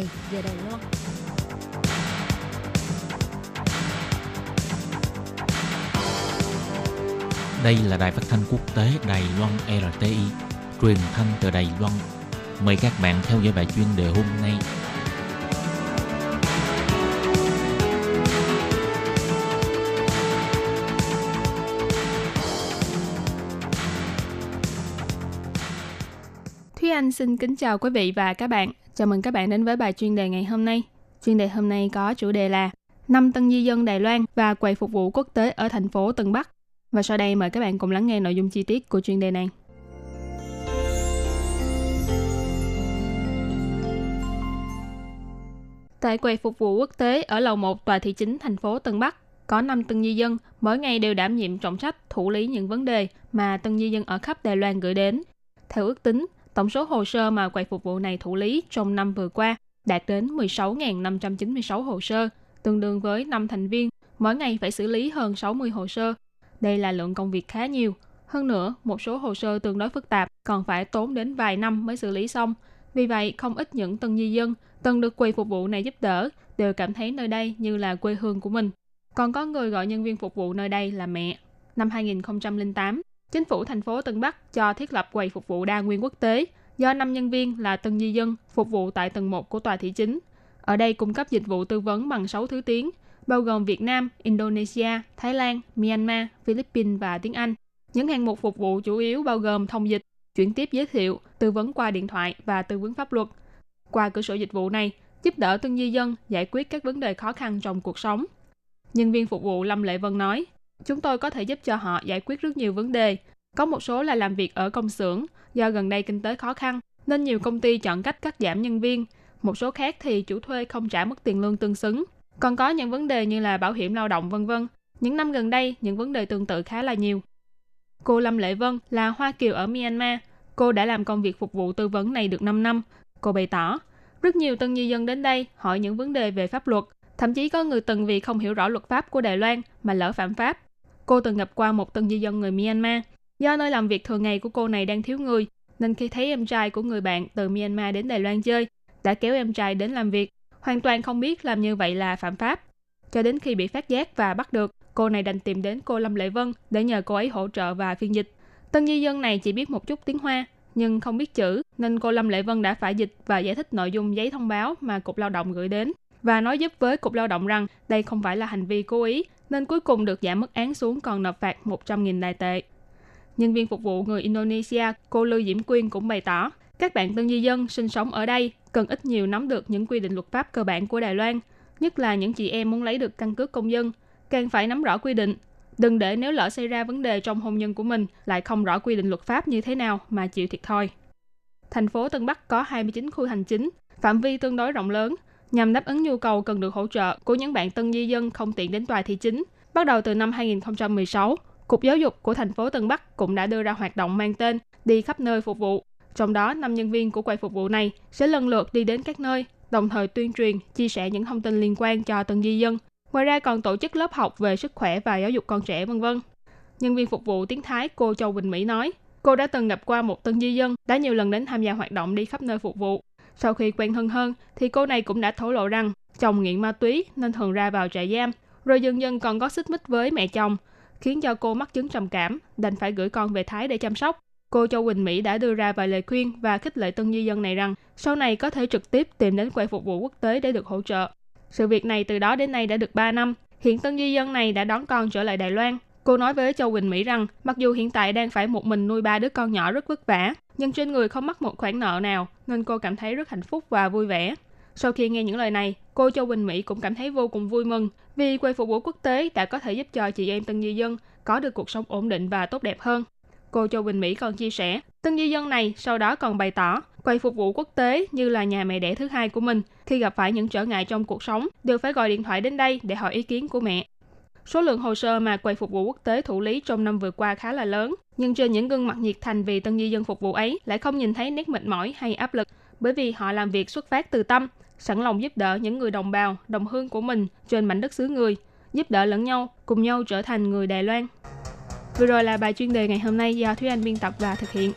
ngày giờ Đài Loan. Đây là đài phát thanh quốc tế Đài Loan RTI, truyền thanh từ Đài Loan. Mời các bạn theo dõi bài chuyên đề hôm nay. Thúy Anh xin kính chào quý vị và các bạn. Chào mừng các bạn đến với bài chuyên đề ngày hôm nay. Chuyên đề hôm nay có chủ đề là năm tân di dân Đài Loan và quầy phục vụ quốc tế ở thành phố Tân Bắc. Và sau đây mời các bạn cùng lắng nghe nội dung chi tiết của chuyên đề này. Tại quầy phục vụ quốc tế ở lầu 1 tòa thị chính thành phố Tân Bắc, có 5 tân di dân mỗi ngày đều đảm nhiệm trọng trách thủ lý những vấn đề mà tân di dân ở khắp Đài Loan gửi đến. Theo ước tính, tổng số hồ sơ mà quầy phục vụ này thủ lý trong năm vừa qua đạt đến 16.596 hồ sơ, tương đương với 5 thành viên, mỗi ngày phải xử lý hơn 60 hồ sơ. Đây là lượng công việc khá nhiều. Hơn nữa, một số hồ sơ tương đối phức tạp còn phải tốn đến vài năm mới xử lý xong. Vì vậy, không ít những tân di dân từng được quầy phục vụ này giúp đỡ đều cảm thấy nơi đây như là quê hương của mình. Còn có người gọi nhân viên phục vụ nơi đây là mẹ. Năm 2008, chính phủ thành phố Tân Bắc cho thiết lập quầy phục vụ đa nguyên quốc tế do 5 nhân viên là tân di dân phục vụ tại tầng 1 của tòa thị chính. Ở đây cung cấp dịch vụ tư vấn bằng 6 thứ tiếng, bao gồm Việt Nam, Indonesia, Thái Lan, Myanmar, Philippines và tiếng Anh. Những hạng mục phục vụ chủ yếu bao gồm thông dịch, chuyển tiếp giới thiệu, tư vấn qua điện thoại và tư vấn pháp luật. Qua cửa sổ dịch vụ này, giúp đỡ tân di dân giải quyết các vấn đề khó khăn trong cuộc sống. Nhân viên phục vụ Lâm Lệ Vân nói, chúng tôi có thể giúp cho họ giải quyết rất nhiều vấn đề. Có một số là làm việc ở công xưởng, do gần đây kinh tế khó khăn, nên nhiều công ty chọn cách cắt giảm nhân viên. Một số khác thì chủ thuê không trả mức tiền lương tương xứng. Còn có những vấn đề như là bảo hiểm lao động vân vân. Những năm gần đây, những vấn đề tương tự khá là nhiều. Cô Lâm Lệ Vân là Hoa Kiều ở Myanmar. Cô đã làm công việc phục vụ tư vấn này được 5 năm. Cô bày tỏ, rất nhiều tân di dân đến đây hỏi những vấn đề về pháp luật. Thậm chí có người từng vì không hiểu rõ luật pháp của Đài Loan mà lỡ phạm pháp. Cô từng gặp qua một tân di dân người Myanmar. Do nơi làm việc thường ngày của cô này đang thiếu người, nên khi thấy em trai của người bạn từ Myanmar đến Đài Loan chơi, đã kéo em trai đến làm việc, hoàn toàn không biết làm như vậy là phạm pháp. Cho đến khi bị phát giác và bắt được, cô này đành tìm đến cô Lâm Lệ Vân để nhờ cô ấy hỗ trợ và phiên dịch. Tân di dân này chỉ biết một chút tiếng Hoa, nhưng không biết chữ, nên cô Lâm Lệ Vân đã phải dịch và giải thích nội dung giấy thông báo mà Cục Lao động gửi đến và nói giúp với Cục Lao động rằng đây không phải là hành vi cố ý, nên cuối cùng được giảm mức án xuống còn nộp phạt 100.000 đài tệ. Nhân viên phục vụ người Indonesia, cô Lưu Diễm Quyên cũng bày tỏ, các bạn tân di dân sinh sống ở đây cần ít nhiều nắm được những quy định luật pháp cơ bản của Đài Loan, nhất là những chị em muốn lấy được căn cước công dân, càng phải nắm rõ quy định. Đừng để nếu lỡ xảy ra vấn đề trong hôn nhân của mình lại không rõ quy định luật pháp như thế nào mà chịu thiệt thòi. Thành phố Tân Bắc có 29 khu hành chính, phạm vi tương đối rộng lớn, nhằm đáp ứng nhu cầu cần được hỗ trợ của những bạn tân di dân không tiện đến tòa thị chính. Bắt đầu từ năm 2016, Cục Giáo dục của thành phố Tân Bắc cũng đã đưa ra hoạt động mang tên Đi khắp nơi phục vụ. Trong đó, 5 nhân viên của quầy phục vụ này sẽ lần lượt đi đến các nơi, đồng thời tuyên truyền, chia sẻ những thông tin liên quan cho tân di dân. Ngoài ra còn tổ chức lớp học về sức khỏe và giáo dục con trẻ vân vân. Nhân viên phục vụ tiếng Thái cô Châu Bình Mỹ nói, cô đã từng gặp qua một tân di dân đã nhiều lần đến tham gia hoạt động đi khắp nơi phục vụ. Sau khi quen thân hơn, thì cô này cũng đã thổ lộ rằng chồng nghiện ma túy nên thường ra vào trại giam, rồi dần dần còn có xích mích với mẹ chồng, khiến cho cô mắc chứng trầm cảm, đành phải gửi con về Thái để chăm sóc. Cô Châu Quỳnh Mỹ đã đưa ra vài lời khuyên và khích lệ tân di dân này rằng sau này có thể trực tiếp tìm đến quầy phục vụ quốc tế để được hỗ trợ. Sự việc này từ đó đến nay đã được 3 năm. Hiện tân di dân này đã đón con trở lại Đài Loan. Cô nói với Châu Quỳnh Mỹ rằng mặc dù hiện tại đang phải một mình nuôi ba đứa con nhỏ rất vất vả, nhưng trên người không mắc một khoản nợ nào nên cô cảm thấy rất hạnh phúc và vui vẻ. Sau khi nghe những lời này, cô Châu Bình Mỹ cũng cảm thấy vô cùng vui mừng vì quầy phục vụ quốc tế đã có thể giúp cho chị em tân di dân có được cuộc sống ổn định và tốt đẹp hơn. Cô Châu Bình Mỹ còn chia sẻ, tân di dân này sau đó còn bày tỏ quầy phục vụ quốc tế như là nhà mẹ đẻ thứ hai của mình. Khi gặp phải những trở ngại trong cuộc sống, đều phải gọi điện thoại đến đây để hỏi ý kiến của mẹ. Số lượng hồ sơ mà quầy phục vụ quốc tế thủ lý trong năm vừa qua khá là lớn, nhưng trên những gương mặt nhiệt thành vì tân di dân phục vụ ấy lại không nhìn thấy nét mệt mỏi hay áp lực, bởi vì họ làm việc xuất phát từ tâm, sẵn lòng giúp đỡ những người đồng bào, đồng hương của mình trên mảnh đất xứ người, giúp đỡ lẫn nhau, cùng nhau trở thành người Đài Loan. Vừa rồi là bài chuyên đề ngày hôm nay do Thúy Anh biên tập và thực hiện.